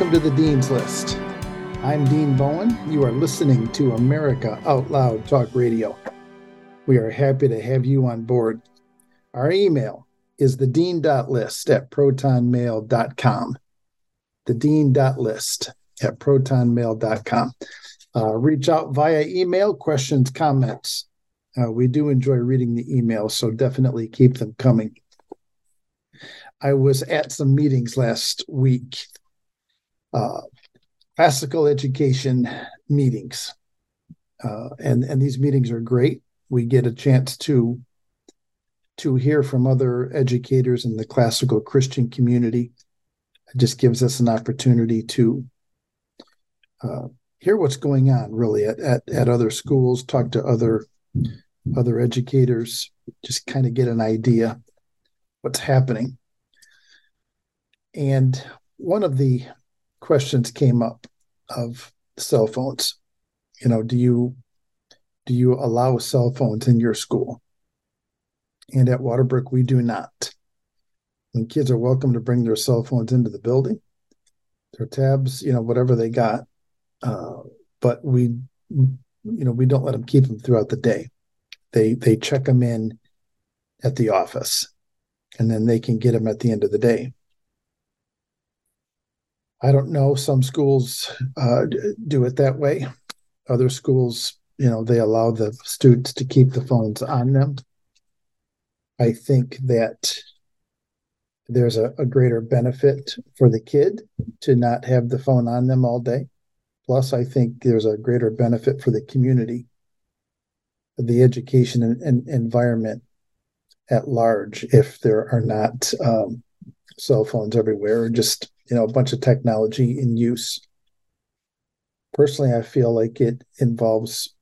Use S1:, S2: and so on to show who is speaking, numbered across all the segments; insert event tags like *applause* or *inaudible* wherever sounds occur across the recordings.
S1: Welcome to the Dean's List. I'm Dean Bowen. You are listening to America Out Loud Talk Radio. We are happy to have you on board. Our email is the dean.list at protonmail.com. The dean.list at protonmail.com. Uh, reach out via email, questions, comments. Uh, we do enjoy reading the emails, so definitely keep them coming. I was at some meetings last week, uh, classical education meetings, uh, and and these meetings are great. We get a chance to to hear from other educators in the classical Christian community. It just gives us an opportunity to uh, hear what's going on really at, at, at other schools, talk to other other educators, just kind of get an idea what's happening. And one of the questions came up of cell phones. You know, do you do you allow cell phones in your school? And at Waterbrook, we do not. And kids are welcome to bring their cell phones into the building, their tabs, you know, whatever they got. Uh, but we, you know, we don't let them keep them throughout the day. They they check them in at the office, and then they can get them at the end of the day. I don't know. Some schools uh, do it that way. Other schools, you know, they allow the students to keep the phones on them. I think that there's a, a, greater benefit for the kid to not have the phone on them all day. Plus, I think there's a greater benefit for the community, the education and, and environment at large, if there are not um, cell phones everywhere, or just you know a bunch of technology in use. Personally, I feel like it involves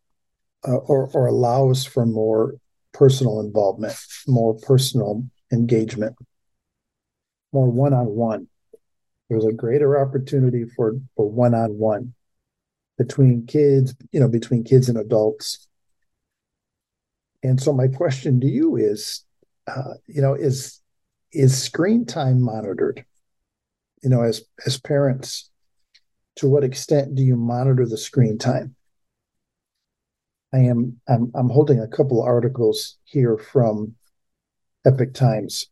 S1: uh, or or allows for more personal involvement, more personal engagement, more one on one. There's a greater opportunity for for one on one between kids, you know, between kids and adults. And so my question to you is, uh, you know, is is screen time monitored? You know, as as parents, to what extent do you monitor the screen time? I am I'm I'm holding a couple articles here from Epic Times,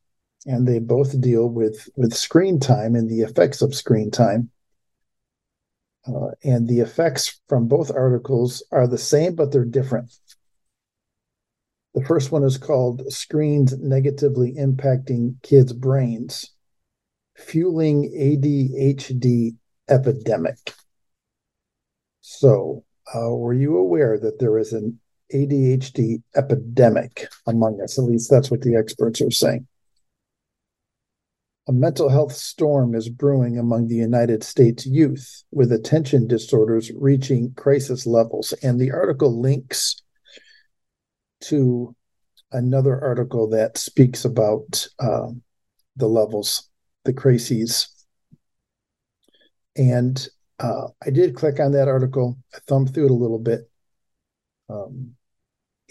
S1: and they both deal with with screen time and the effects of screen time. Uh, and the effects from both articles are the same, but they're different. The first one is called Screens Negatively Impacting Kids' Brains, Fueling ADHD Epidemic. So, uh, were you aware that there is an ADHD epidemic among us? At least that's what the experts are saying. A mental health storm is brewing among the United States youth, with attention disorders reaching crisis levels. And the article links to another article that speaks about uh, the levels, the crises. And uh, I did click on that article. I thumbed through it a little bit, um,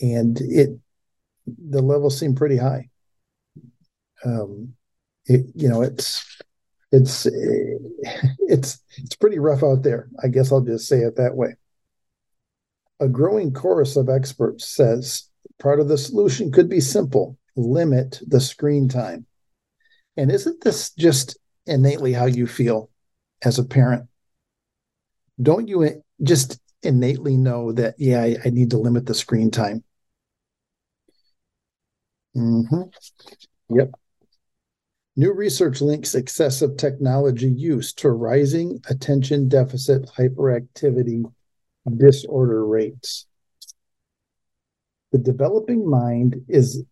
S1: and it the levels seem pretty high. Um, it, you know, it's it's *laughs* it's it's pretty rough out there. I guess I'll just say it that way. A growing chorus of experts says part of the solution could be simple: limit the screen time. And isn't this just innately how you feel as a parent? don't you just innately know that yeah I, I need to limit the screen time mm-hmm. yep new research links excessive technology use to rising attention deficit hyperactivity disorder rates the developing mind is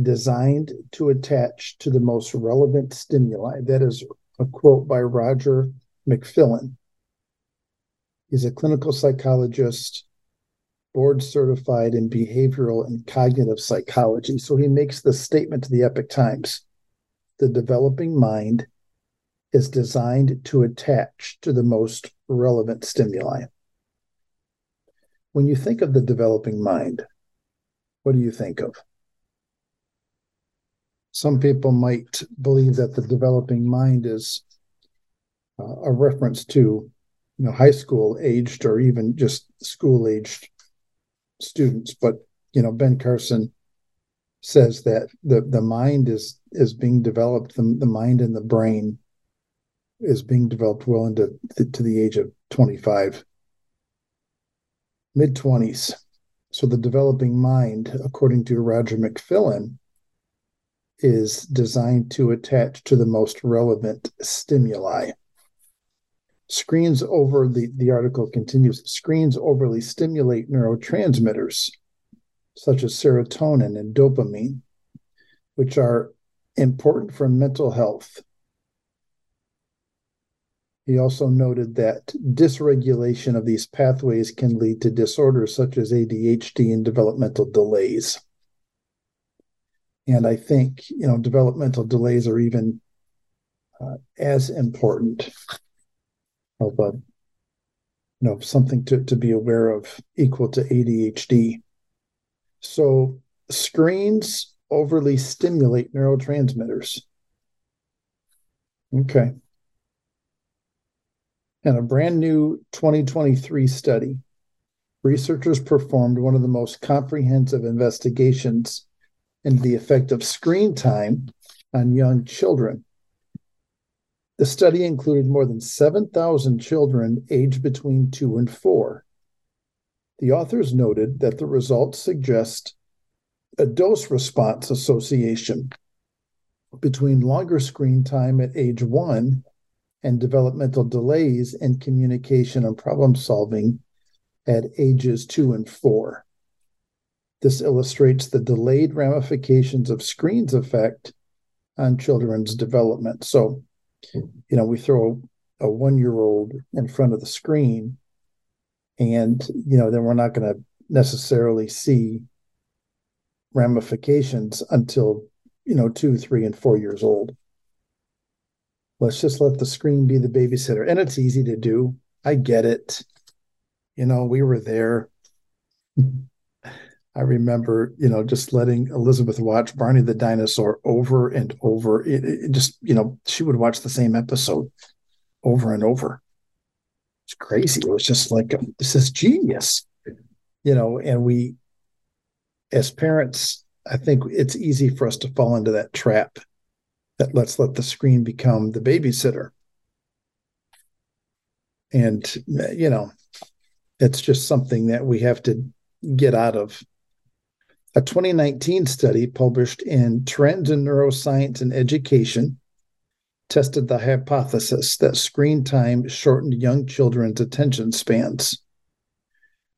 S1: designed to attach to the most relevant stimuli that is a quote by roger mcfillin He's a clinical psychologist, board certified in behavioral and cognitive psychology. So he makes the statement to the Epic Times the developing mind is designed to attach to the most relevant stimuli. When you think of the developing mind, what do you think of? Some people might believe that the developing mind is uh, a reference to you know high school aged or even just school aged students but you know ben carson says that the the mind is is being developed the, the mind and the brain is being developed well into to the age of 25 mid 20s so the developing mind according to roger mcfillin is designed to attach to the most relevant stimuli screens over the the article continues screens overly stimulate neurotransmitters such as serotonin and dopamine, which are important for mental health. He also noted that dysregulation of these pathways can lead to disorders such as ADHD and developmental delays. And I think, you know, developmental delays are even uh, as important of a, you know, something to, to be aware of equal to ADHD. So screens overly stimulate neurotransmitters. Okay. In a brand new 2023 study, researchers performed one of the most comprehensive investigations into the effect of screen time on young children. The study included more than 7,000 children aged between two and four. The authors noted that the results suggest a dose response association between longer screen time at age one and developmental delays in communication and problem solving at ages two and four. This illustrates the delayed ramifications of screens effect on children's development. So, you know, we throw a one year old in front of the screen and you know then we're not going to necessarily see ramifications until you know two three and four years old let's just let the screen be the babysitter. And it's easy to do. I get it. You know we were there. I remember you know just letting elizabeth watch barney the dinosaur over and over. It, it just you know she would watch the same episode over and over. It's crazy. It was just like this is genius, you know. And we, as parents, I think it's easy for us to fall into that trap that let's let the screen become the babysitter. And you know, it's just something that we have to get out of. A 2019 study published in Trends in Neuroscience and Education tested the hypothesis that screen time shortened young children's attention spans.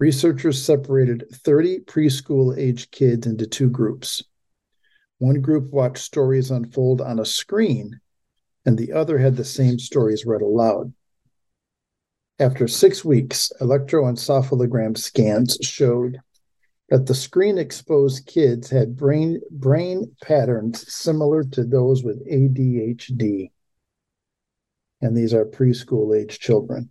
S1: Researchers separated 30 preschool age kids into two groups. One group watched stories unfold on a screen, and the other had the same stories read aloud. After six weeks, electroencephalogram scans showed that the screen exposed kids had brain, brain patterns similar to those with ADHD and these are preschool age children.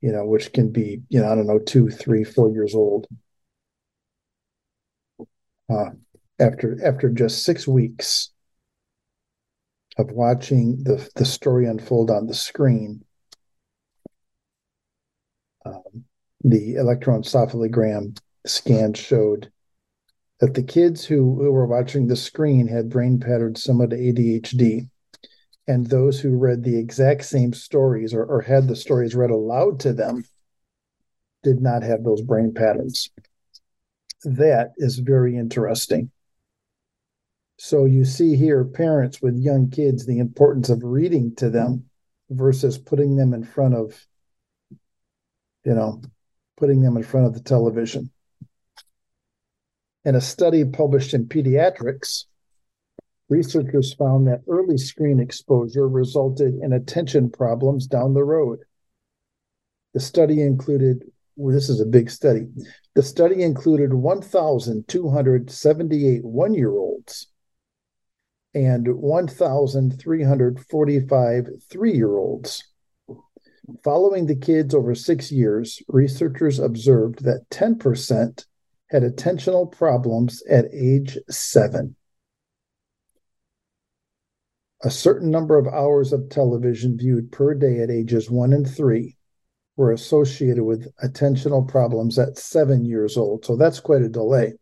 S1: You know which can be you know i don't know two three four years old uh, after after just six weeks of watching the the story unfold on the screen um, the electroencephalogram scan showed that the kids who, who were watching the screen had brain patterns similar to ADHD and those who read the exact same stories or, or had the stories read aloud to them did not have those brain patterns. That is very interesting. So you see here parents with young kids the importance of reading to them versus putting them in front of you know putting them in front of the television. In a study published in Pediatrics, researchers found that early screen exposure resulted in attention problems down the road. The study included, well, this is a big study, the study included 1,278 one year olds and 1,345 three year olds. Following the kids over six years, researchers observed that 10% had attentional problems at age seven. a certain number of hours of television viewed per day at ages one and three were associated with attentional problems at seven years old. So that's quite a delay.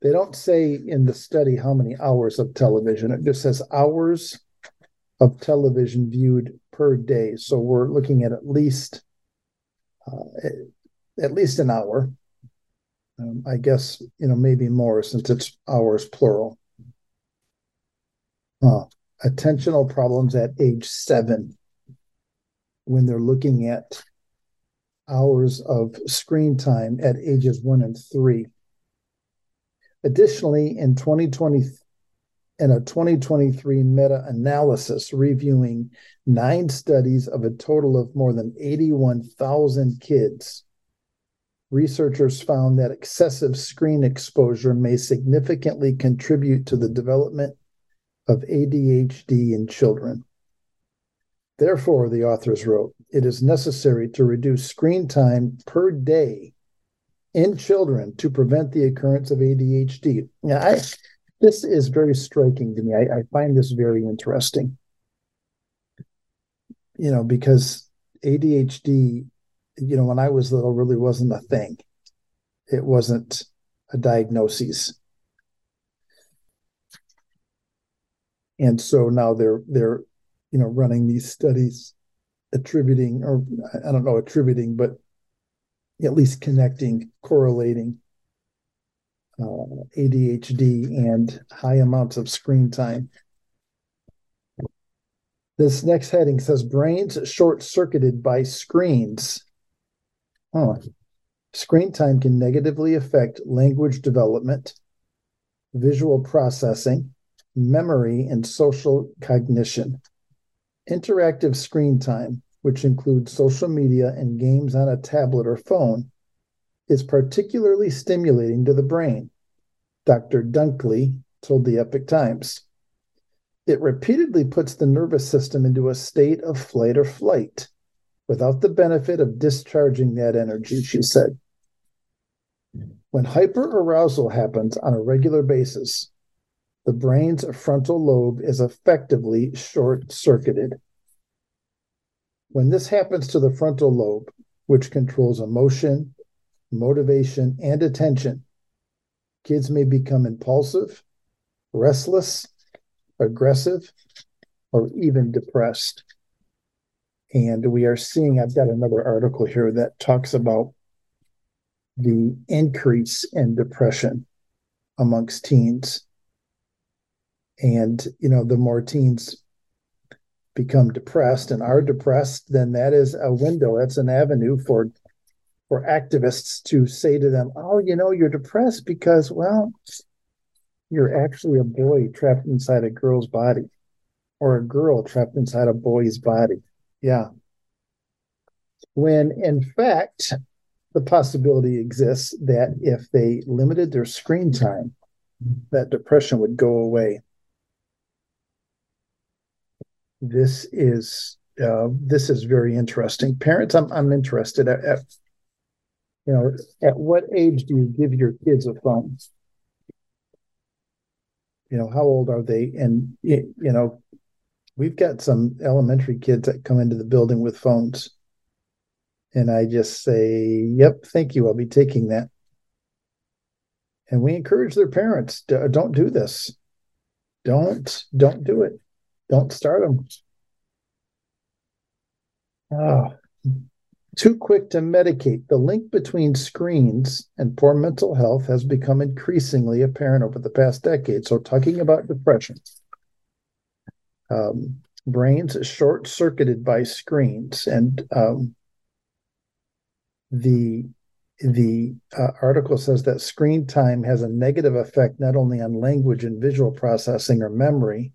S1: They don't say in the study how many hours of television, it just says hours of television viewed per day. So we're looking at at least uh, at least an hour. Um, I guess you know maybe more since it's hours plural. Uh, attentional problems at age seven when they're looking at hours of screen time at ages one and three. Additionally, in 2020, in a 2023 meta analysis reviewing nine studies of a total of more than 81,000 kids, researchers found that excessive screen exposure may significantly contribute to the development of ADHD in children. Therefore, the authors wrote, it is necessary to reduce screen time per day in children to prevent the occurrence of ADHD. Now, I, this is very striking to me. I, I find this very interesting. You know, because ADHD, you know, when I was little, really wasn't a thing. It wasn't a diagnosis. And so now they're they're, you know, running these studies attributing, or I don't know, attributing, but at least connecting, correlating uh, ADHD and high amounts of screen time. This next heading says brains short circuited by screens. Screen time can negatively affect language development, visual processing, memory, and social cognition. Interactive screen time, which includes social media and games on a tablet or phone, is particularly stimulating to the brain, Dr. Dunckley told the Epoch Times. It repeatedly puts the nervous system into a state of flight or flight without the benefit of discharging that energy, she said. When hyperarousal happens on a regular basis, the brain's frontal lobe is effectively short circuited. When this happens to the frontal lobe, which controls emotion, motivation, and attention, kids may become impulsive, restless, aggressive, or even depressed. And we are seeing, I've got another article here that talks about the increase in depression amongst teens and you know the more teens become depressed and are depressed then that is a window that's an avenue for for activists to say to them oh you know you're depressed because well you're actually a boy trapped inside a girl's body or a girl trapped inside a boy's body. Yeah. When in fact the possibility exists that if they limited their screen time that depression would go away this is uh, this is very interesting. Parents, I'm I'm interested at, at you know at what age do you give your kids a phone? You know, how old are they? And you know, we've got some elementary kids that come into the building with phones. And I just say, yep, thank you. I'll be taking that. And we encourage their parents, don't do this. Don't, don't do it. Don't start them. Oh, too quick to medicate. The link between screens and poor mental health has become increasingly apparent over the past decade. So, talking about depression, um, brains short circuited by screens, and um, the the uh, article says that screen time has a negative effect not only on language and visual processing or memory,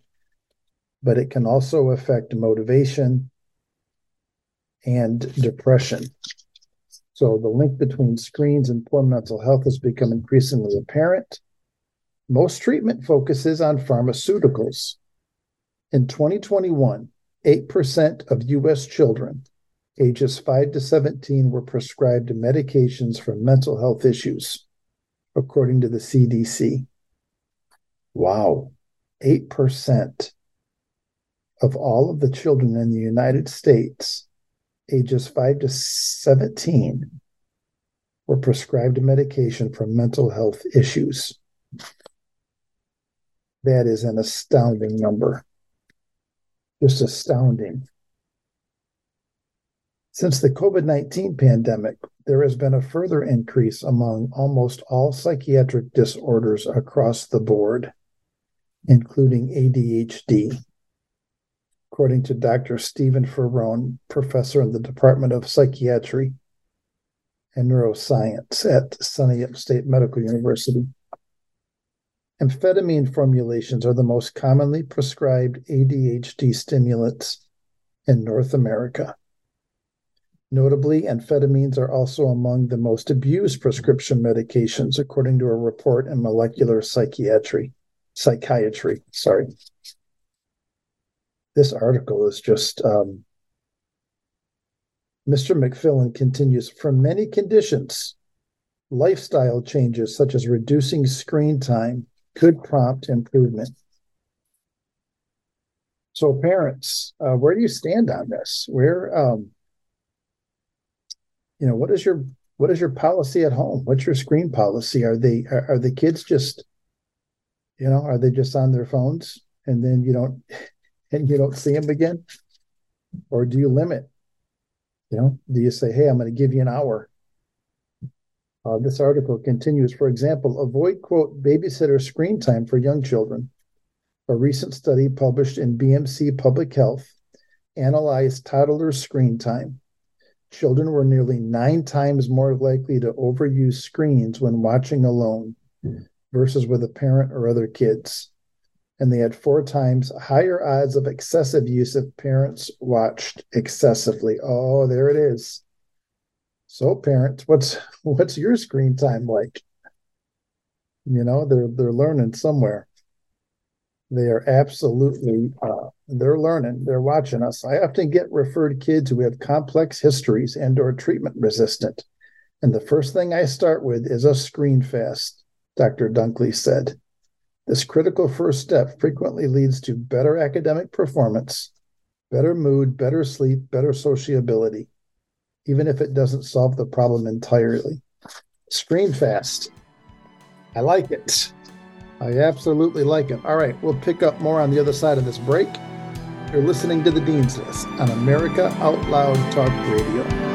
S1: but it can also affect motivation and depression. So the link between screens and poor mental health has become increasingly apparent. Most treatment focuses on pharmaceuticals. In 2021, 8% of US children ages 5 to 17 were prescribed medications for mental health issues, according to the CDC. Wow, 8%. Of all of the children in the United States, ages 5 to 17, were prescribed medication for mental health issues. That is an astounding number. Just astounding. Since the COVID 19 pandemic, there has been a further increase among almost all psychiatric disorders across the board, including ADHD. According to Dr. Stephen Faraone, professor in the Department of Psychiatry and Neuroscience at SUNY Upstate Medical University. Amphetamine formulations are the most commonly prescribed ADHD stimulants in North America. Notably, amphetamines are also among the most abused prescription medications, according to a report in Molecular Psychiatry. Psychiatry, sorry. This article is just um, Mr. McFillin continues for many conditions, lifestyle changes such as reducing screen time could prompt improvement. So, parents, uh, where do you stand on this? Where, um, you know, what is your what is your policy at home? What's your screen policy? Are they are, are the kids just, you know, are they just on their phones and then you don't and you don't see them again, or do you limit? You know, do you say, hey, I'm going to give you an hour? Uh, this article continues, for example, avoid, quote, babysitter screen time for young children. A recent study published in BMC Public Health analyzed toddlers' screen time. Children were nearly nine times more likely to overuse screens when watching alone versus with a parent or other kids. And they had four times higher odds of excessive use if parents watched excessively. Oh, there it is. So parents, what's what's your screen time like? You know, they're they're learning somewhere. They are absolutely uh, they're learning. They're watching us. I often get referred kids who have complex histories and or treatment resistant. And the first thing I start with is a screen fast, Dr. Dunckley said. This critical first step frequently leads to better academic performance, better mood, better sleep, better sociability even if it doesn't solve the problem entirely. Screen fast. I like it. I absolutely like it. All right, we'll pick up more on the other side of this break. You're listening to the Dean's List on America Out Loud Talk Radio.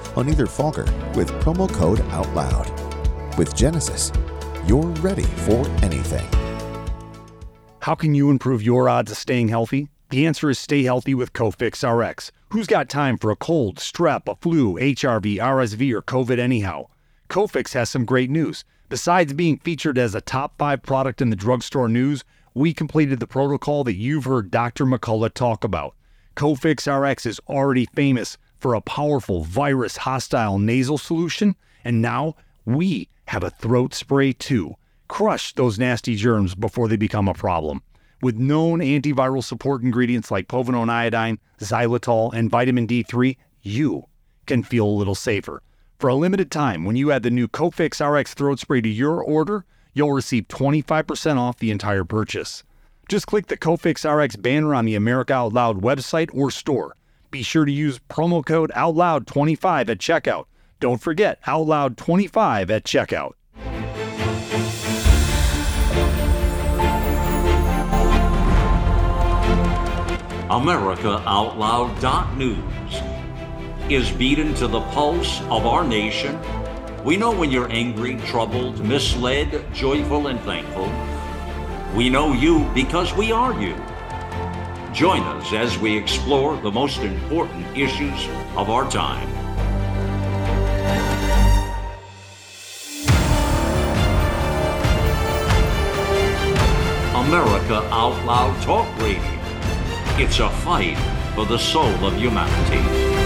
S2: on either fogger with promo code OUTLOUD. With Genesis, you're ready for anything.
S3: How can you improve your odds of staying healthy? The answer is stay healthy with Cofix RX. Who's got time for a cold, strep, a flu, HRV, RSV, or COVID anyhow? Cofix has some great news. Besides being featured as a top five product in the drugstore news, we completed the protocol that you've heard Dr. McCullough talk about. Cofix RX is already famous for a powerful virus hostile nasal solution, and now we have a throat spray too crush those nasty germs before they become a problem. With known antiviral support ingredients like povidone iodine, xylitol, and vitamin D3, you can feel a little safer. For a limited time, when you add the new Cofix RX throat spray to your order, you'll receive 25% off the entire purchase. Just click the Cofix RX banner on the America Out Loud website or store. Be sure to use promo code OUTLOUD25 at checkout. Don't forget OUTLOUD25 at checkout.
S4: AmericaOutloud.news is beaten to the pulse of our nation. We know when you're angry, troubled, misled, joyful, and thankful. We know you because we are you. Join us as we explore the most important issues of our time. America Out Loud Talk Radio. It's a fight for the soul of humanity.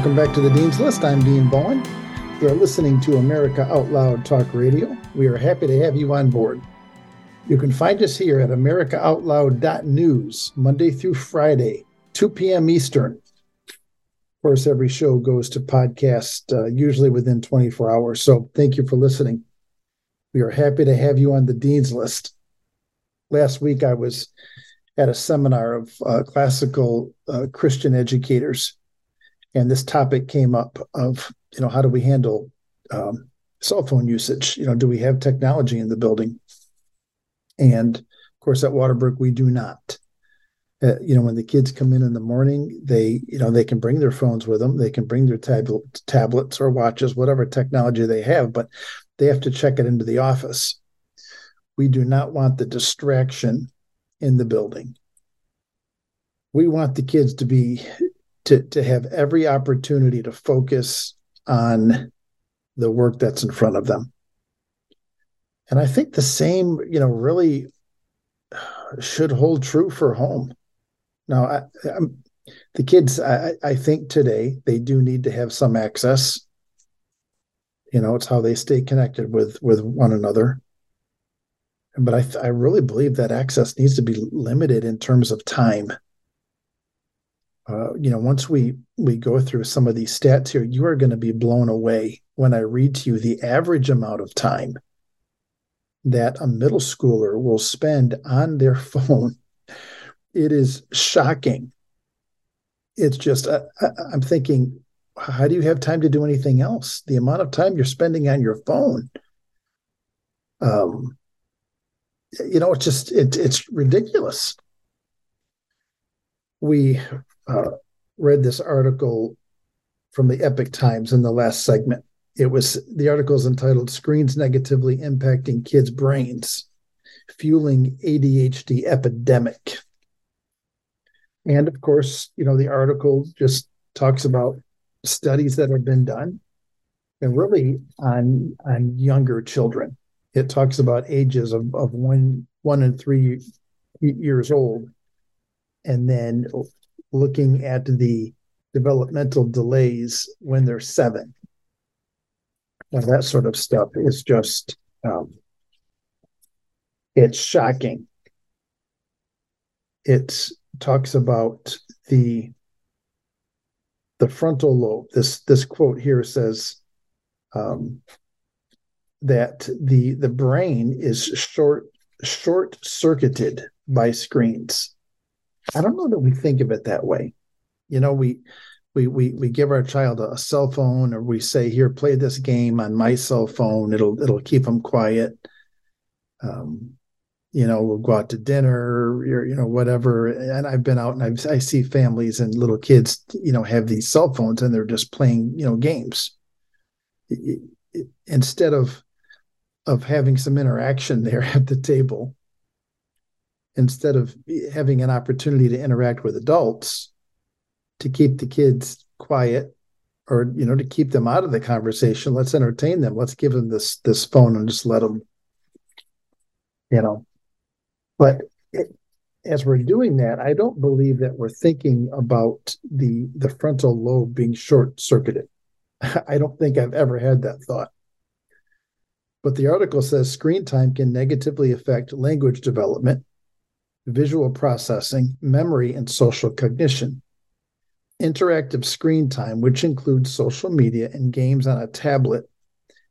S1: Welcome back to the Dean's List. I'm Dean Bowen. You are listening to America Out Loud Talk Radio. We are happy to have you on board. You can find us here at americaoutloud.news Monday through Friday, 2 p.m. Eastern. Of course, every show goes to podcast uh, usually within 24 hours. So thank you for listening. We are happy to have you on the Dean's List. Last week, I was at a seminar of uh, classical uh, Christian educators and this topic came up of you know how do we handle um, cell phone usage? You know do we have technology in the building? And of course at waterbrook we do not. Uh, you know when the kids come in in the morning they you know they can bring their phones with them. They can bring their tab- tablets or watches whatever technology they have but they have to check it into the office. We do not want the distraction in the building. We want the kids to be to to have every opportunity to focus on the work that's in front of them. And i think the same you know really should hold true for home. Now I, the kids I, I think today they do need to have some access. You know it's how they stay connected with with one another. But i i really believe that access needs to be limited in terms of time uh, you know, once we we go through some of these stats here, you are going to be blown away when I read to you the average amount of time that a middle schooler will spend on their *laughs* phone. It is shocking. It's just uh, I'm thinking, how do you have time to do anything else? The amount of time you're spending on your phone. Um, you know, it's just it, it's ridiculous. We uh, read this article from the Epic Times in the last segment. It was the article is entitled "Screens Negatively Impacting Kids' Brains, Fueling ADHD Epidemic." And of course, you know the article just talks about studies that have been done, and really on on younger children. It talks about ages of, of one one and three years old, and then looking at the developmental delays when they're seven. Now, that sort of stuff is just, um, it's shocking. It talks about the the frontal lobe. This this quote here says um, that the the brain is short short circuited by screens. I don't know that we think of it that way. You know, we we we we give our child a, cell phone, or we say, "Here, play this game on my cell phone. It'll it'll keep them quiet." Um, you know, we'll go out to dinner, or you know, whatever. And I've been out and I've, I see families and little kids, you know, have these cell phones and they're just playing, you know, games instead of of having some interaction *laughs* there at the table instead of having an opportunity to interact with adults to keep the kids quiet or you know to keep them out of the conversation let's entertain them. Let's give them this this phone and just let them you know. But it, as we're doing that i don't believe that we're thinking about the the frontal lobe being short circuited *laughs* i don't think i've ever had that thought. But the article says screen time can negatively affect language development visual processing, memory, and social cognition. Interactive screen time, which includes social media and games on a tablet,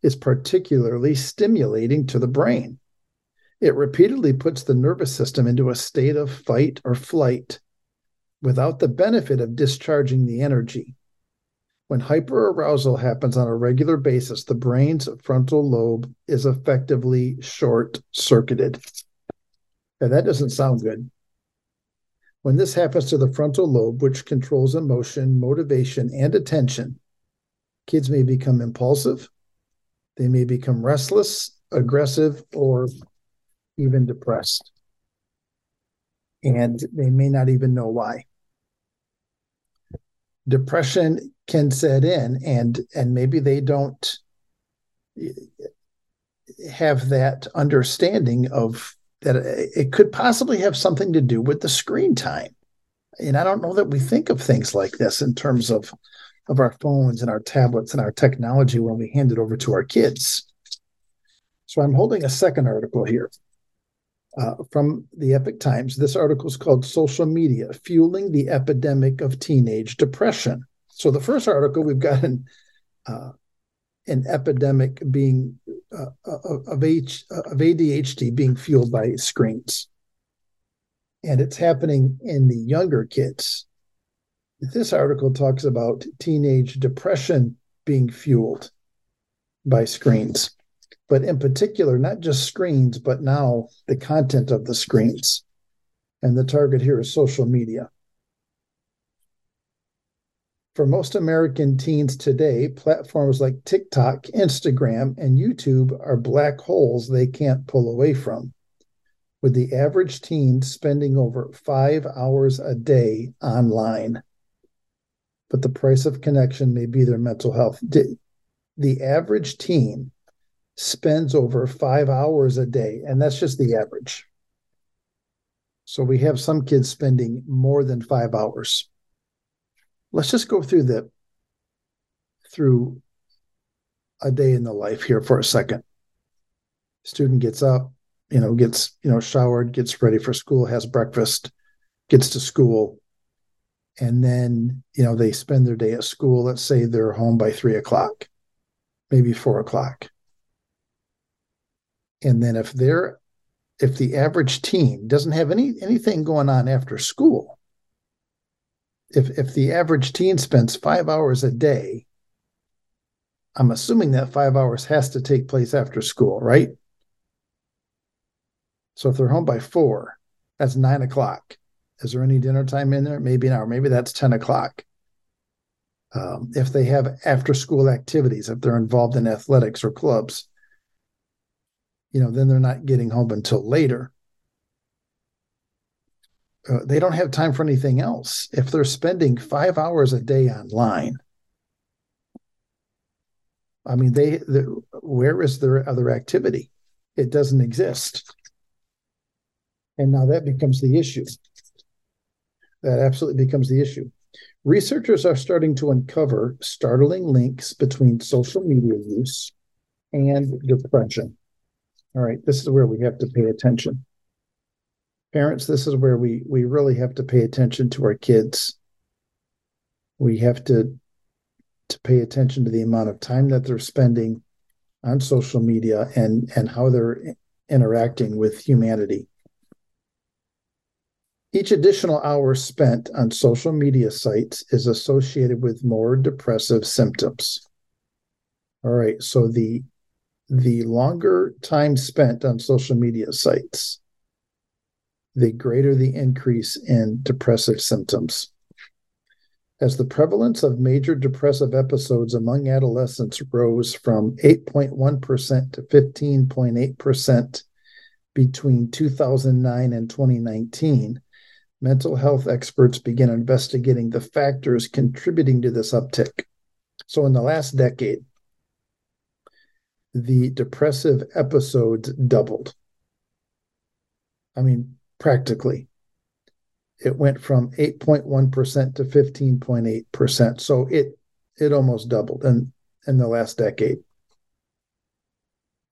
S1: is particularly stimulating to the brain. It repeatedly puts the nervous system into a state of fight or flight without the benefit of discharging the energy. When hyperarousal happens on a regular basis, the brain's frontal lobe is effectively short circuited. And that doesn't sound good. When this happens to the frontal lobe, which controls emotion, motivation, and attention, kids may become impulsive, they may become restless, aggressive, or even depressed. and they may not even know why. Depression can set in and and maybe they don't have that understanding of that it could possibly have something to do with the screen time. And I don't know that we think of things like this in terms of of our phones and our tablets and our technology when we hand it over to our kids. So I'm holding a second article here uh, from the Epic Times. This article is called Social Media Fueling the Epidemic of Teenage Depression. So the first article we've got an, uh, an epidemic being uh, uh of, H, of ADHD being fueled by screens. And it's happening in the younger kids. This article talks about teenage depression being fueled by screens but in particular, not just screens, but now the content of the screens. And the target here is social media. For most American teens today, platforms like TikTok, Instagram, and YouTube are black holes they can't pull away from, with the average teen spending over five hours a day online. But the price of connection may be their mental health. The average teen spends over five hours a day, and that's just the average. So we have some kids spending more than five hours. Let's just go through the through a day in the life here for a second. Student gets up, you know, gets, you know, showered, gets ready for school, has breakfast, gets to school, and then, you know, they spend their day at school. Let's say they're home by three o'clock, maybe four o'clock and then if they're if the average teen doesn't have any anything going on after school if if the average teen spends five hours a day i'm assuming that five hours has to take place after school right? So if they're home by four that's nine o'clock. Is there any dinner time in there? Maybe an hour maybe that's 10 o'clock. Um, if they have after school activities if they're involved in athletics or clubs you know, then they're not getting home until later. Uh, they don't have time for anything else. If they're spending five hours a day online, I mean, they the, where is their other activity? It doesn't exist. And now that becomes the issue. That absolutely becomes the issue. Researchers are starting to uncover startling links between social media use and depression. All right, this is where we have to pay attention. Parents, this is where we we really have to pay attention to our kids. We have to to pay attention to the amount of time that they're spending on social media and and how they're interacting with humanity. Each additional hour spent on social media sites is associated with more depressive symptoms. All right, so the the longer time spent on social media sites, the greater the increase in depressive symptoms. As the prevalence of major depressive episodes among adolescents rose from 8.1% to 15.8% between 2009 and 2019, mental health experts began investigating the factors contributing to this uptick. So, in the last decade, the depressive episodes doubled. I mean, practically. It went from 8.1% to 15.8%. So it it almost doubled in, in the last decade.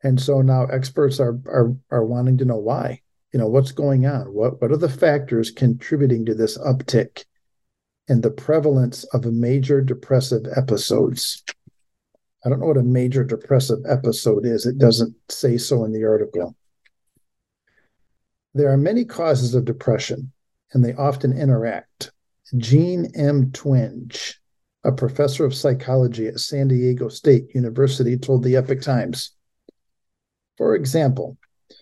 S1: And so now experts are are are wanting to know why. You know, what's going on? What what are the factors contributing to this uptick in the prevalence of major depressive episodes? I don't know what a major depressive episode is. It doesn't say so in the article. There are many causes of depression, and they often interact. Jean M. Twenge, a professor of psychology at San Diego State University, told the Epic Times. For example,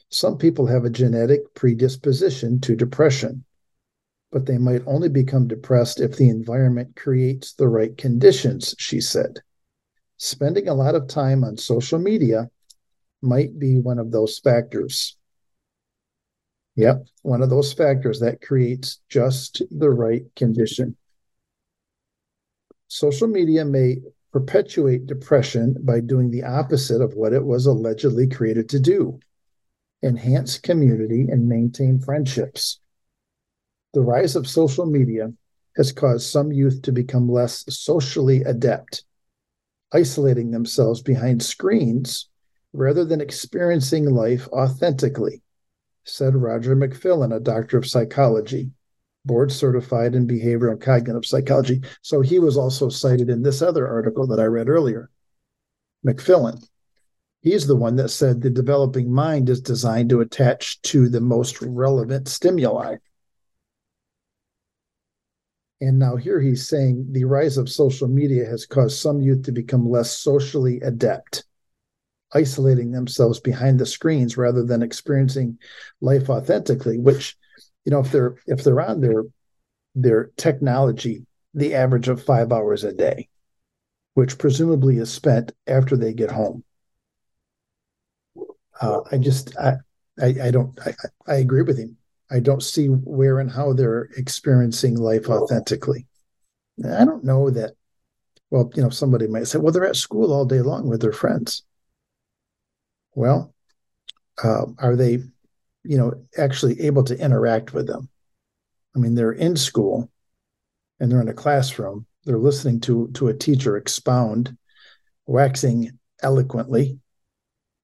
S1: some people have a genetic predisposition to depression, but they might only become depressed if the environment creates the right conditions, she said spending a lot of time on social media might be one of those factors. Yep, one of those factors that creates just the right condition. Social media may perpetuate depression by doing the opposite of what it was allegedly created to do enhance community and maintain friendships. The rise of social media has caused some youth to become less socially adept, isolating themselves behind screens rather than experiencing life authentically, said Roger McFillin, a doctor of psychology, board certified in behavioral and cognitive psychology. So he was also cited in this other article that I read earlier. McFillin. He's the one that said the developing mind is designed to attach to the most relevant stimuli. And now here he's saying the rise of social media has caused some youth to become less socially adept, isolating themselves behind the screens rather than experiencing life authentically, which, you know, if they're if they're on their their technology, the average of five hours a day, which presumably is spent after they get home. Uh, I just I I, I don't I, I agree with him. I don't see where and how they're experiencing life authentically. I don't know that. Well, you know, somebody might say, well, they're at school all day long with their friends. Well, uh, are they, you know, actually able to interact with them? I mean, they're in school and they're in a classroom. They're listening to to a teacher expound, waxing eloquently.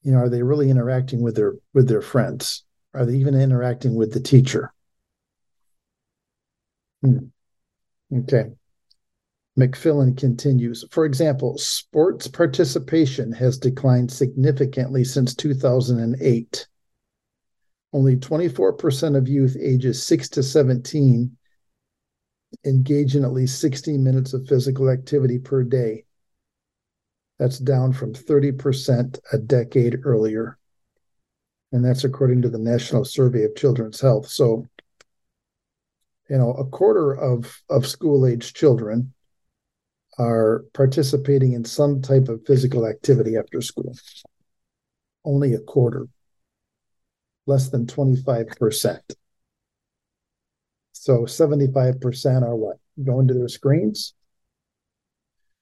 S1: You know, are they really interacting with their with their friends? Are they even interacting with the teacher? Hmm. Okay. McFillin continues. For example, sports participation has declined significantly since 2008. Only 24% of youth ages 6 to 17 engage in at least 60 minutes of physical activity per day. That's down from 30% a decade earlier and that's according to the National Survey of Children's Health. So, you know, a quarter of of school age children are participating in some type of physical activity after school. Only a quarter, less than 25%. So 75% are what? Going to their screens?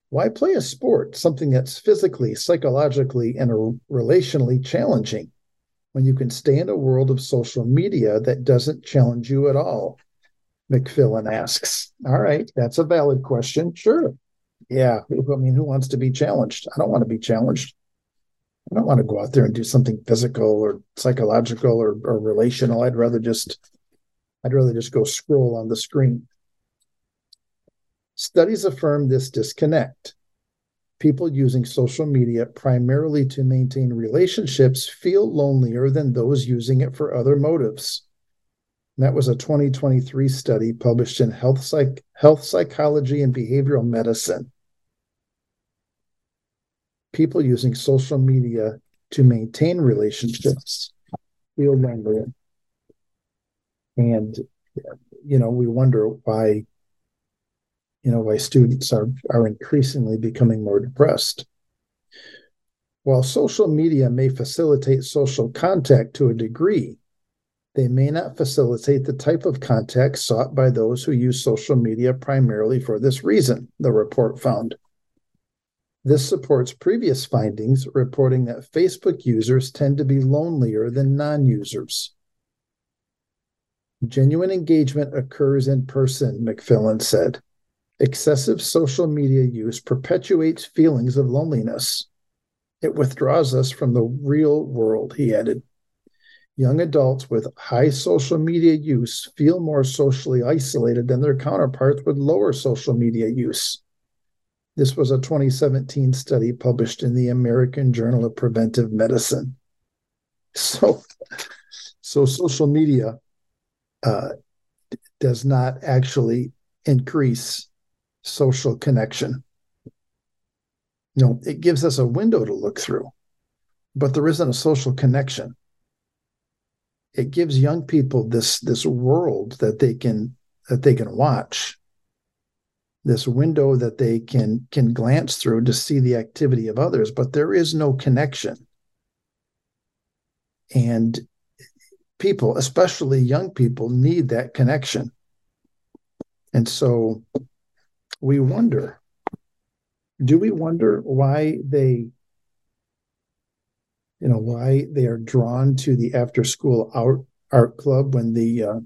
S1: Why play a sport, something that's physically, psychologically, and relationally challenging? when you can stay in a world of social media that doesn't challenge you at all? McFillin asks. All right, that's a valid question. Sure. Yeah. I mean, who wants to be challenged? I don't want to be challenged. I don't want to go out there and do something physical or psychological or, or relational. I'd rather just I'd rather just go scroll on the screen. Studies affirm this disconnect people using social media primarily to maintain relationships feel lonelier than those using it for other motives. That was a 2023 study published in Health, Psych- Health Psychology and Behavioral Medicine. People using social media to maintain relationships feel lonelier. And, you know, we wonder why you know why students are are increasingly becoming more depressed while social media may facilitate social contact to a degree they may not facilitate the type of contact sought by those who use social media primarily for this reason the report found this supports previous findings reporting that facebook users tend to be lonelier than non-users genuine engagement occurs in person mcfillin said Excessive social media use perpetuates feelings of loneliness. It withdraws us from the real world, he added. Young adults with high social media use feel more socially isolated than their counterparts with lower social media use. This was a 2017 study published in the American Journal of Preventive Medicine. So, so social media uh, does not actually increase social connection. You know, it gives us a window to look through, but there isn't a social connection. It gives young people this this world that they can that they can watch, this window that they can can glance through to see the activity of others, but there is no connection. And people, especially young people, need that connection. And so we wonder do we wonder why they you know why they are drawn to the after school art art club when the uh,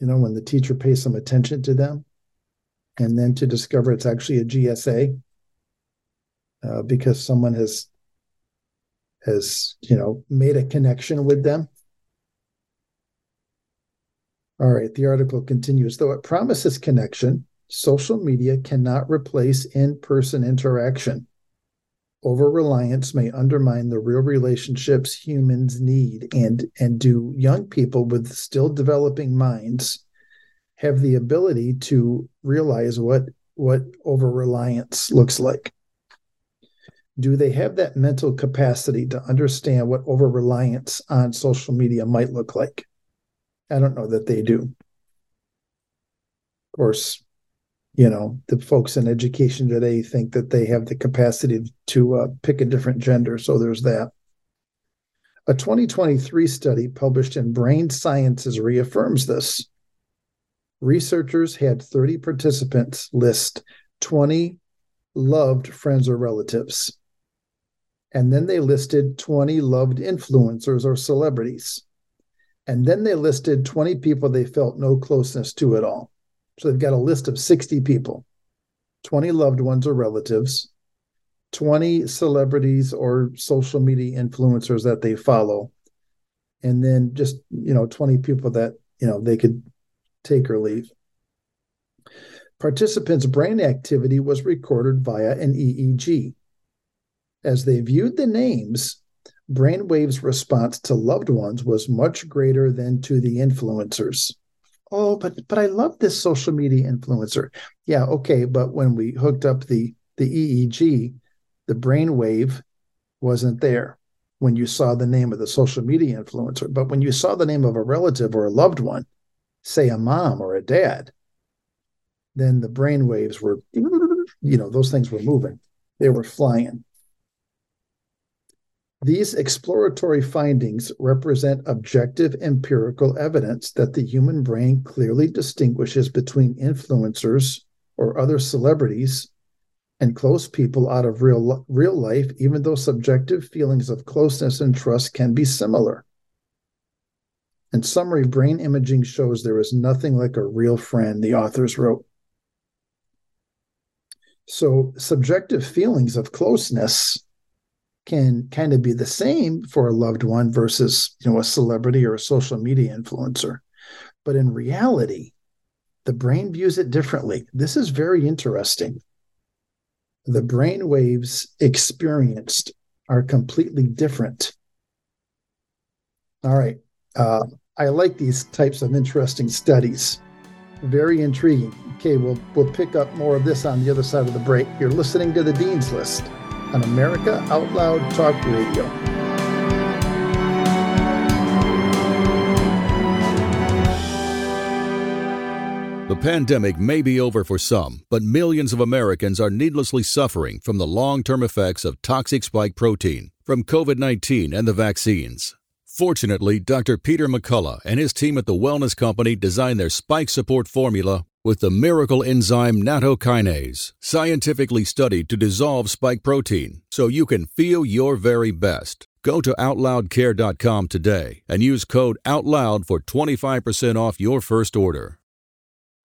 S1: you know when the teacher pays some attention to them and then to discover it's actually a gsa uh, because someone has has you know made a connection with them. All right the article continues. Though it promises connection social media cannot replace in-person interaction. Over reliance may undermine the real relationships humans need and and do young people with still developing minds have the ability to realize what what over reliance looks like. Do they have that mental capacity to understand what over reliance on social media might look like? I don't know that they do. Of course you know the folks in education today think that they have the capacity to uh, pick a different gender so there's that. A 2023 study published in brain sciences reaffirms this researchers had 30 participants list 20 loved friends or relatives. And then they listed 20 loved influencers or celebrities. And then they listed 20 people they felt no closeness to at all. So they've got a list of 60 people, 20 loved ones or relatives, 20 celebrities or social media influencers that they follow, and then just, you know, 20 people that, you know, they could take or leave. Participants' brain activity was recorded via an EEG. As they viewed the names, brainwaves' response to loved ones was much greater than to the influencers oh but but i love this social media influencer yeah okay but when we hooked up the the eeg the brainwave wasn't there when you saw the name of the social media influencer but when you saw the name of a relative or a loved one say a mom or a dad then the brain waves were you know those things were moving they were flying these exploratory findings represent objective empirical evidence that the human brain clearly distinguishes between influencers or other celebrities and close people out of real, real life, even though subjective feelings of closeness and trust can be similar. In summary, brain imaging shows there is nothing like a real friend, the authors wrote. So, subjective feelings of closeness can kind of be the same for a loved one versus you know a celebrity or a social media influencer. But in reality the brain views it differently. This is very interesting. The brain waves experienced are completely different. All right uh, i like these types of interesting studies very intriguing okay we'll we'll pick up more of this on the other side of the break you're listening to the dean's list on America Out Loud Talk Radio.
S5: The pandemic may be over for some, but millions of Americans are needlessly suffering from the long term effects of toxic spike protein from COVID 19 and the vaccines. Fortunately, Dr. Peter McCullough and his team at the Wellness Company designed their spike support formula with the miracle enzyme nattokinase, scientifically studied to dissolve spike protein so you can feel your very best. Go to OutLoudCare.com today and use code OUTLOUD for 25% off your first order.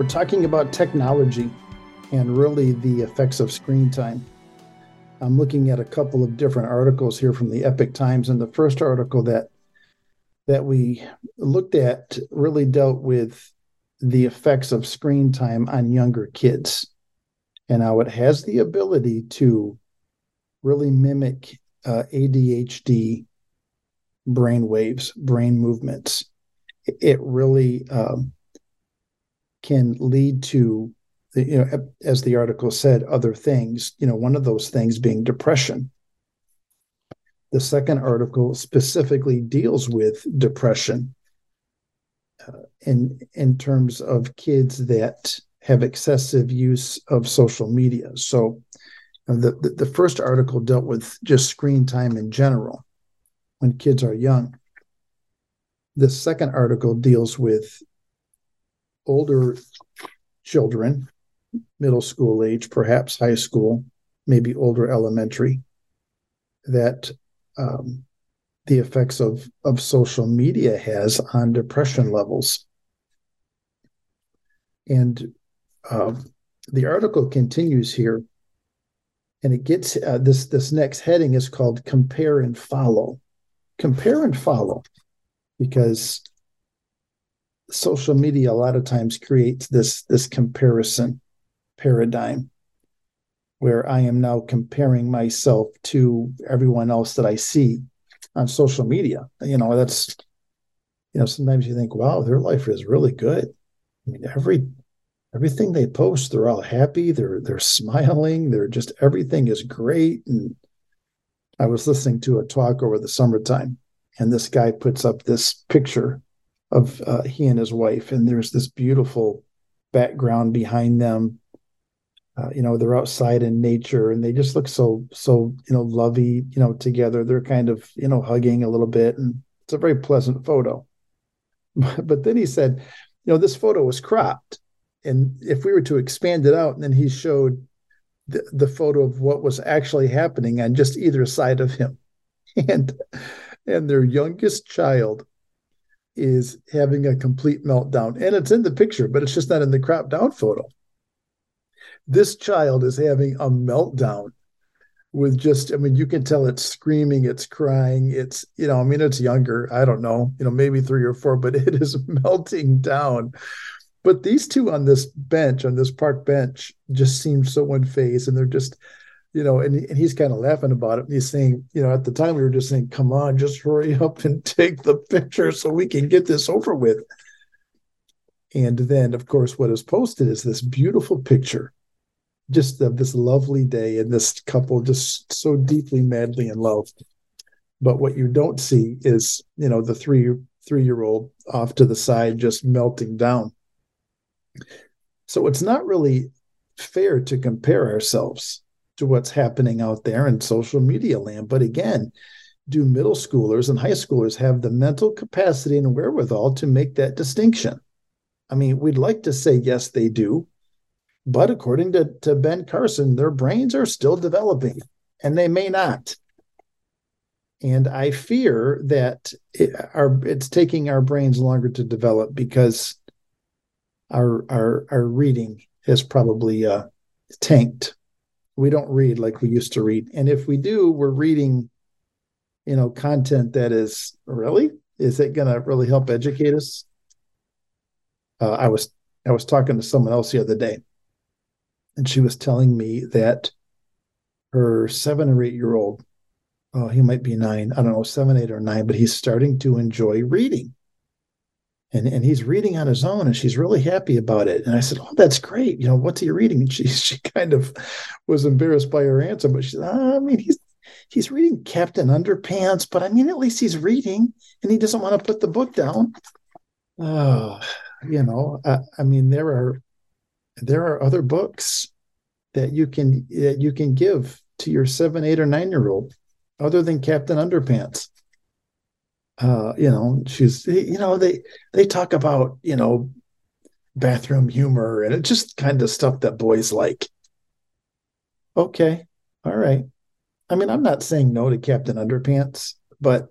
S1: We're talking about technology and really the effects of screen time. I'm looking at a couple of different articles here from the Epoch Times, and the first article that that we looked at really dealt with the effects of screen time on younger kids and how it has the ability to really mimic uh, ADHD brain waves, brain movements. it really um, can lead to you know as the article said other things you know one of those things being depression. The second article specifically deals with depression uh, in in terms of kids that have excessive use of social media. So the, the, the first article dealt with just screen time in general when kids are young. The second article deals with older children, middle school age, perhaps high school, maybe older elementary, that um, the effects of, of social media has on depression levels. And uh, the article continues here, and it gets uh, this. This next heading is called "Compare and Follow." Compare and follow, because social media a lot of times creates this this comparison paradigm where I am now comparing myself to everyone else that I see on social media. You know, that's you know, sometimes you think, wow, their life is really good. I mean, every everything they post, they're all happy, they're they're smiling, they're just everything is great. And I was listening to a talk over the summertime, and this guy puts up this picture of uh, he and his wife, and there's this beautiful background behind them. Uh, you know, they're outside in nature, and they just look so so you know lovey. You know, together they're kind of you know hugging a little bit, and it's a very pleasant photo. *laughs* but then he said, you know, this photo was cropped, and if we were to expand it out, and then he showed the, the photo of what was actually happening on just either side of him, *laughs* and and their youngest child is having a complete meltdown. And it's in the picture, but it's just not in the cropped down photo. This child is having a meltdown with just, I mean, you can tell it's screaming, it's crying, it's, you know, I mean, it's younger. I don't know, you know, maybe three or four, but *laughs* it is melting down. But these two on this bench, on this park bench, just seem so unfazed and they're just, you know, and, and he's kind of laughing about it. He's saying, you know, at the time we were just saying, come on, just hurry *laughs* up and take the picture so we can get this over with. And then, of course, what is posted is this beautiful picture just of this lovely day and this couple just so deeply, madly in love. But what you don't see is, you know, the three three year old off to the side just melting down. So it's not really fair to compare ourselves to what's happening out there in social media land. But again, do middle schoolers and high schoolers have the mental capacity and wherewithal to make that distinction? I mean, we'd like to say yes, they do. But according to, to Ben Carson, their brains are still developing and they may not. And I fear that it, our, it's taking our brains longer to develop because our, our, our reading has probably uh, tanked we don't read like we used to read. And if we do we're reading you know content that is really? Is it going to really help educate us? Uh, i was i was talking to someone else the other day and she was telling me that her seven or eight year old oh he might be nine i don't know seven eight or nine but he's starting to enjoy reading and and he's reading on his own and she's really happy about it. And i said oh that's great. You know what's he reading? And she *laughs* she kind of was embarrassed by her answer but she said oh, i mean he's he's reading captain underpants but i mean at least he's reading and he doesn't want to put the book down. Oh you know I, I mean there are there are other books that you can that you can give to your seven eight or nine year old other than captain underpants uh, you know, she's, you know, they they talk about, you know, bathroom humor and it's just kind of stuff that boys like. Okay, all right. I mean, I'm not saying no to Captain Underpants, but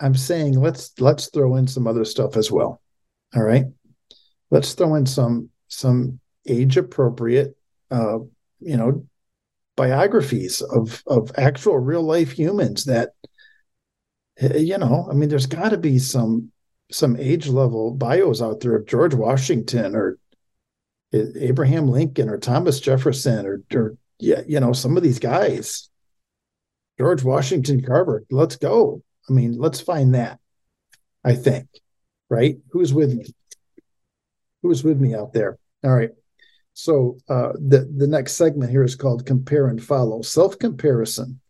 S1: I'm saying let's let's throw in some other stuff as well. All right, let's throw in some some age appropriate, uh, you know, biographies of of actual real life humans that you know, I mean, there's got to be some some age level bios out there of George Washington or Abraham Lincoln or Thomas Jefferson or or yeah, you know, some of these guys. George Washington Carver, let's go. I mean, let's find that. I think. right? Who's with me? Who's with me out there? All right. So uh, the the next segment here is called compare and follow. Self comparison,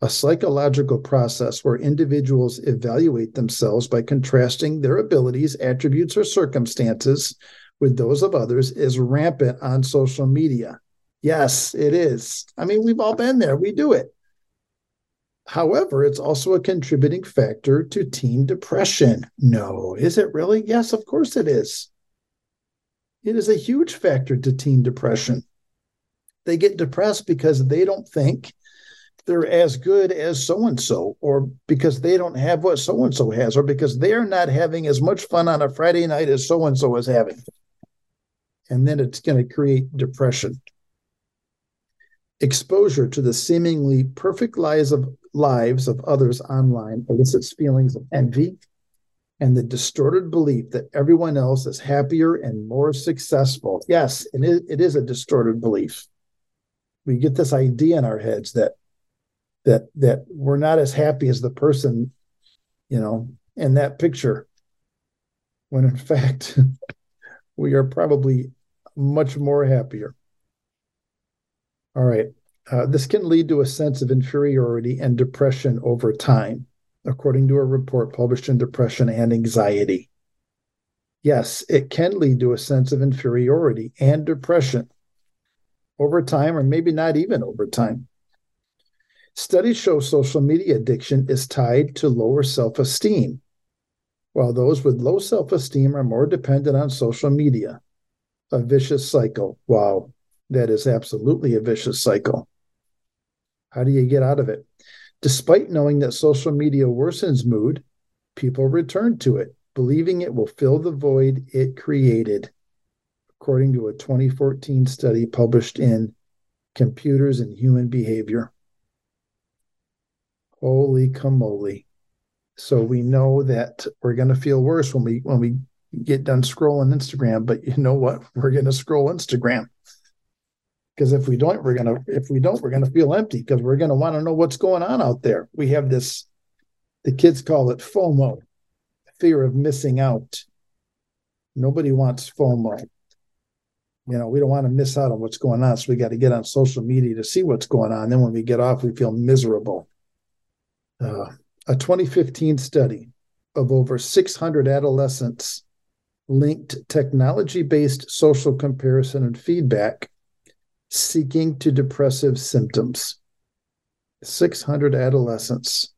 S1: a psychological process where individuals evaluate themselves by contrasting their abilities, attributes, or circumstances with those of others, is rampant on social media. Yes, it is. I mean, we've all been there. We do it. However, it's also a contributing factor to teen depression. No, is it really? Yes, of course it is. It is a huge factor to teen depression. They get depressed because they don't think they're as good as so and so, or because they don't have what so and so has, or because they're not having as much fun on a Friday night as so and so is having. And then it's going to create depression. Exposure to the seemingly perfect lives of lives of others online elicits feelings of envy, and the distorted belief that everyone else is happier and more successful. Yes, it is, it is a distorted belief. We get this idea in our heads that that that we're not as happy as the person, you know, in that picture. When in fact, *laughs* we are probably much more happier. All right. Uh, this can lead to a sense of inferiority and depression over time according to a report published in Depression and Anxiety. Yes, it can lead to a sense of inferiority and depression over time, or maybe not even over time. Studies show social media addiction is tied to lower self esteem, while those with low self esteem are more dependent on social media. A vicious cycle. Wow, that is absolutely a vicious cycle. How do you get out of it? Despite knowing that social media worsens mood, people return to it, believing it will fill the void it created, according to a 2014 study published in Computers and Human Behavior. Holy camole. So we know that we're going to feel worse when we when we get done scrolling Instagram, but you know what? *laughs* We're going to scroll Instagram. Because if we don't we're gonna if we don't we're gonna feel empty because we're gonna want to know what's going on out there. We have this the kids call it fomo fear of missing out. Nobody wants fomo. You know we don't want to miss out on what's going on so we got to get on social media to see what's going on. Then when we get off we feel miserable uh, a 2015 study of over 600 adolescents linked technology based social comparison and feedback seeking to depressive symptoms. 600 adolescents.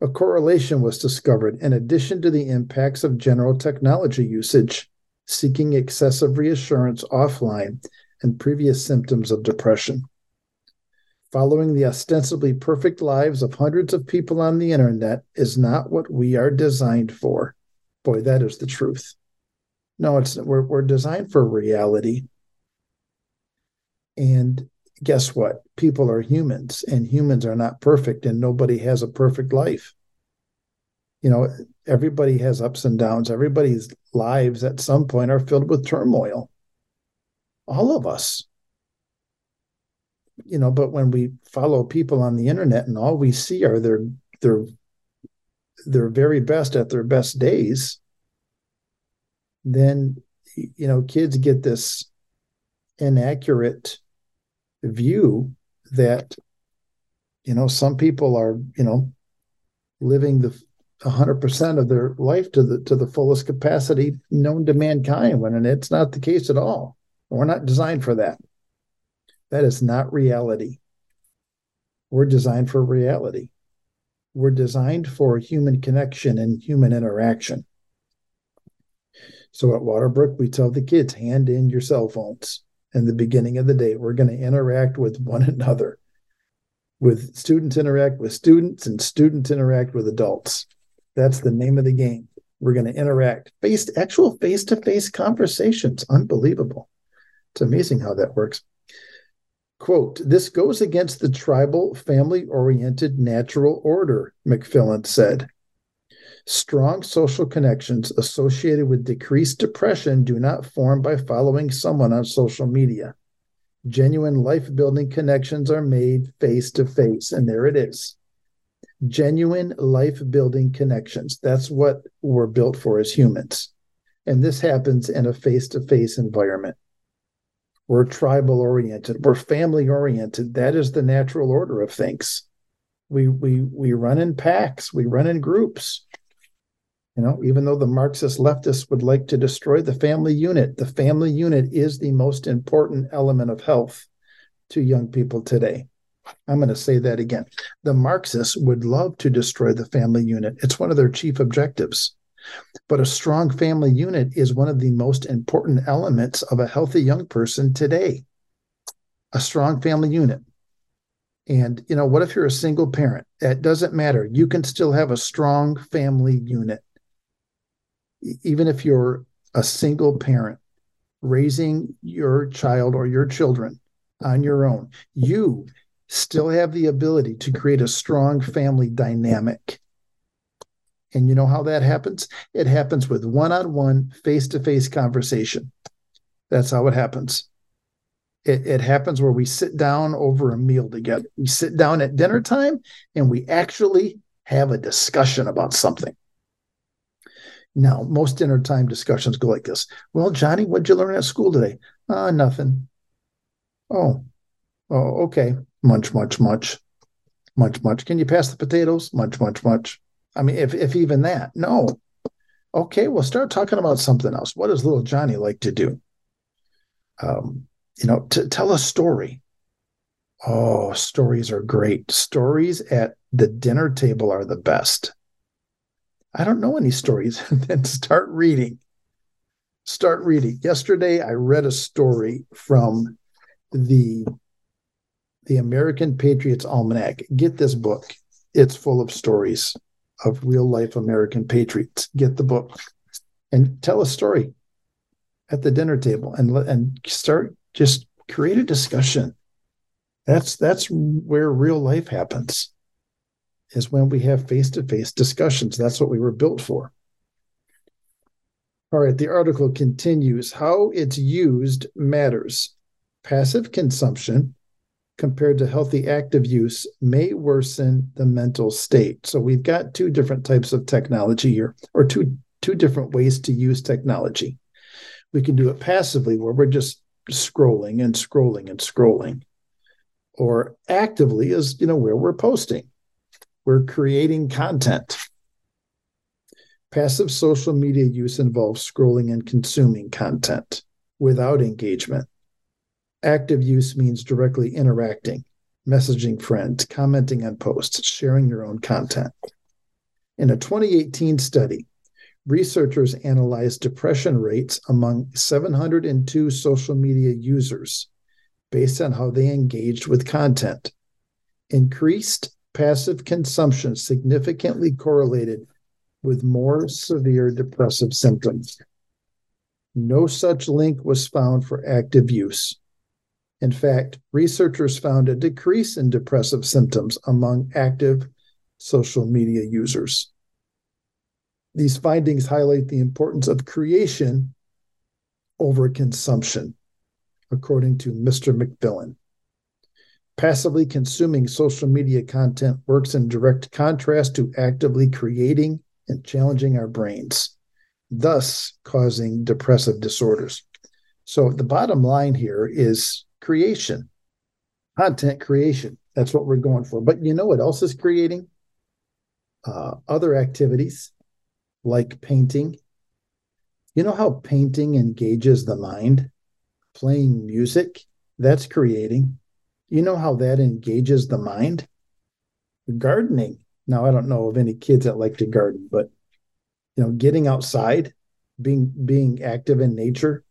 S1: A correlation was discovered in addition to the impacts of general technology usage, seeking excessive reassurance offline, and previous symptoms of depression. Following the ostensibly perfect lives of hundreds of people on the internet is not what we are designed for. Boy, that is the truth. No, it's we're, we're designed for reality and guess what? People are humans, and humans are not perfect, and nobody has a perfect life. You know, everybody has ups and downs. Everybody's lives at some point are filled with turmoil. All of us. You know, but when we follow people on the internet and all we see are their their their very best at their best days, then you know, kids get this inaccurate view that you know some people are you know living the 100% of their life to the to the fullest capacity known to mankind when and it's not the case at all. We're not designed for that that is not reality we're designed for reality we're designed for human connection and human interaction so at waterbrook we tell the kids hand in your cell phones in the beginning of the day. We're going to interact with one another. With students interact with students and students interact with adults. That's the name of the game. We're going to interact face actual face-to-face conversations. Unbelievable. It's amazing how that works. Quote, this goes against the tribal, family oriented natural order, McFillin said. Strong social connections associated with decreased depression do not form by following someone on social media. Genuine life building connections are made face to face. And there it is. genuine life building connections. That's what we're built for as humans. And this happens in a face to face environment. We're tribal oriented, we're family oriented. That is the natural order of things. We, we, we run in packs, we run in groups. You know, even though the Marxist leftists would like to destroy the family unit, the family unit is the most important element of health to young people today. I'm going to say that again. The Marxists would love to destroy the family unit. It's one of their chief objectives. But a strong family unit is one of the most important elements of a healthy young person today. A strong family unit. And, you know, what if you're a single parent? It doesn't matter. You can still have a strong family unit. Even if you're a single parent raising your child or your children on your own, you still have the ability to create a strong family dynamic. And you know how that happens? It happens with one on one, face to face conversation. That's how it happens. It, it, happens where we sit down over a meal together. We sit down at dinner time and we actually have a discussion about something. Now, most dinner time discussions go like this Well, Johnny, what'd you learn at school today? Uh, nothing. Oh, oh, okay munch, munch, munch, munch, munch. Can you pass the potatoes? Munch, munch, munch. I mean, if if even that, no. Okay, we'll start talking about something else. What does little Johnny like to do? Um, you know, to tell a story. Oh, stories are great. Stories at the dinner table are the best. I don't know any stories. *laughs* then start reading. Start reading. Yesterday, I read a story from the the American Patriots Almanac. Get this book. It's full of stories of real life American patriots. Get the book and tell a story at the dinner table and and start just create a discussion. That's that's where real life happens. Is when we have face-to-face discussions. That's what we were built for. All right, the article continues how it's used matters. Passive consumption compared to healthy active use may worsen the mental state. So we've got two different types of technology here, or two two different ways to use technology. We can do it passively, where we're just scrolling and scrolling and scrolling, or actively, is you know where we're posting, we're creating content. Passive social media use involves scrolling and consuming content without engagement. Active use means directly interacting, messaging friends, commenting on posts, sharing your own content. In a 2018 study, researchers analyzed depression rates among 702 social media users based on how they engaged with content. Increased passive consumption significantly correlated with more severe depressive symptoms. No such link was found for active use. In fact, researchers found a decrease in depressive symptoms among active social media users. These findings highlight the importance of creation over consumption, according to Mr. McMillan. Passively consuming social media content works in direct contrast to actively creating and challenging our brains, thus causing depressive disorders. So, the bottom line here is creation, content creation. That's what we're going for. But you know what else is creating? Uh, other activities like painting. You know how painting engages the mind? Playing music, that's creating. You know how that engages the mind? Gardening. Now, I don't know of any kids that like to garden, but you know, getting outside, being being active in nature,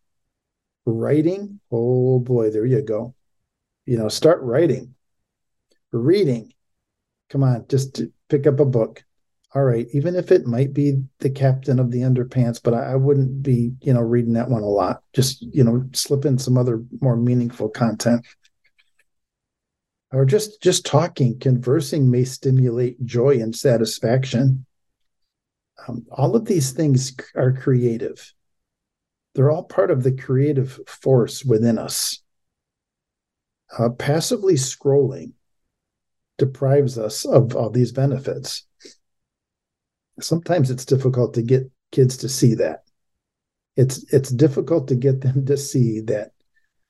S1: writing. Oh boy there you go. You know start writing. Reading. Come on just pick up a book. All right even if it might be the captain of the underpants but I, wouldn't be you know reading that one a lot. Just you know slip in some other more meaningful content. Or just just talking. Conversing may stimulate joy and satisfaction. Um, all of these things are creative they're all part of the creative force within us. Uh, passively scrolling deprives us of all these benefits. Sometimes it's difficult to get kids to see that. It's it's difficult to get them to see that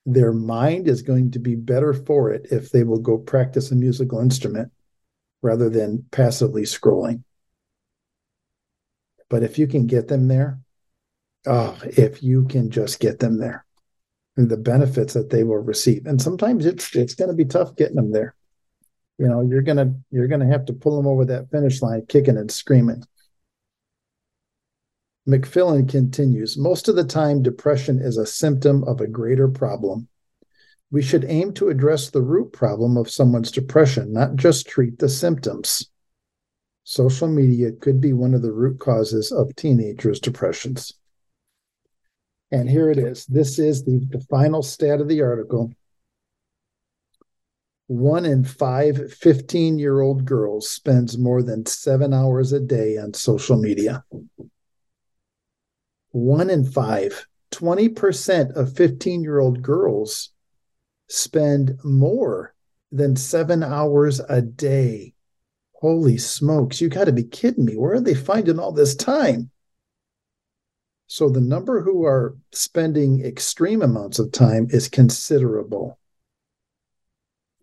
S1: their mind is going to be better for it if they will go practice a musical instrument rather than passively scrolling. But if you can get them there, oh, if you can just get them there, and the benefits that they will receive. And sometimes it's it's going to be tough getting them there. You know, you're gonna you're gonna have to pull them over that finish line, kicking and screaming. McFillin continues Most of the time, depression is a symptom of a greater problem. We should aim to address the root problem of someone's depression, not just treat the symptoms. Social media could be one of the root causes of teenagers' depressions. And here it is. This is the, the final stat of the article. One in five 15 year old girls spends more than seven hours a day on social media. One in five, 20% of 15 year old girls spend more than seven hours a day. Holy smokes, you got to be kidding me. Where are they finding all this time? So the number who are spending extreme amounts of time is considerable.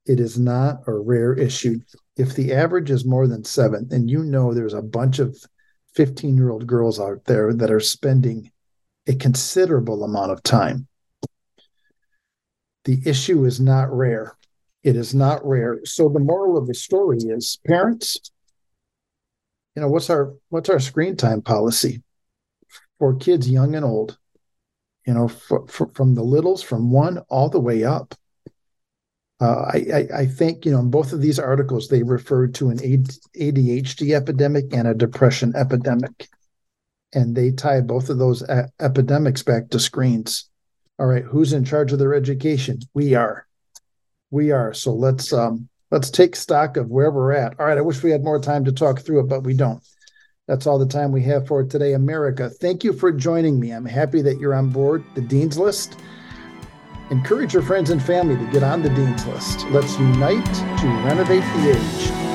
S1: It is not a rare issue. If the average is more than seven, and you know there's a bunch of 15 year old girls out there that are spending a considerable amount of time. The issue is not rare. It is not rare. So the moral of the story is parents, you know, what's our what's our screen time policy? For kids young and old, you know, for, for, from the littles, from one all the way up. Uh, I, I, I, think, you know, in both of these articles, they referred to an ADHD epidemic and a depression epidemic. And they tie both of those a- epidemics back to screens. All right, who's in charge of their education? We are. We are. So let's um let's take stock of where we're at. All right, I wish we had more time to talk through it, but we don't. That's all the time we have for today, America. Thank you for joining me. I'm happy that you're on board the Dean's List. Encourage your friends and family to get on the Dean's List. Let's unite to renovate the age.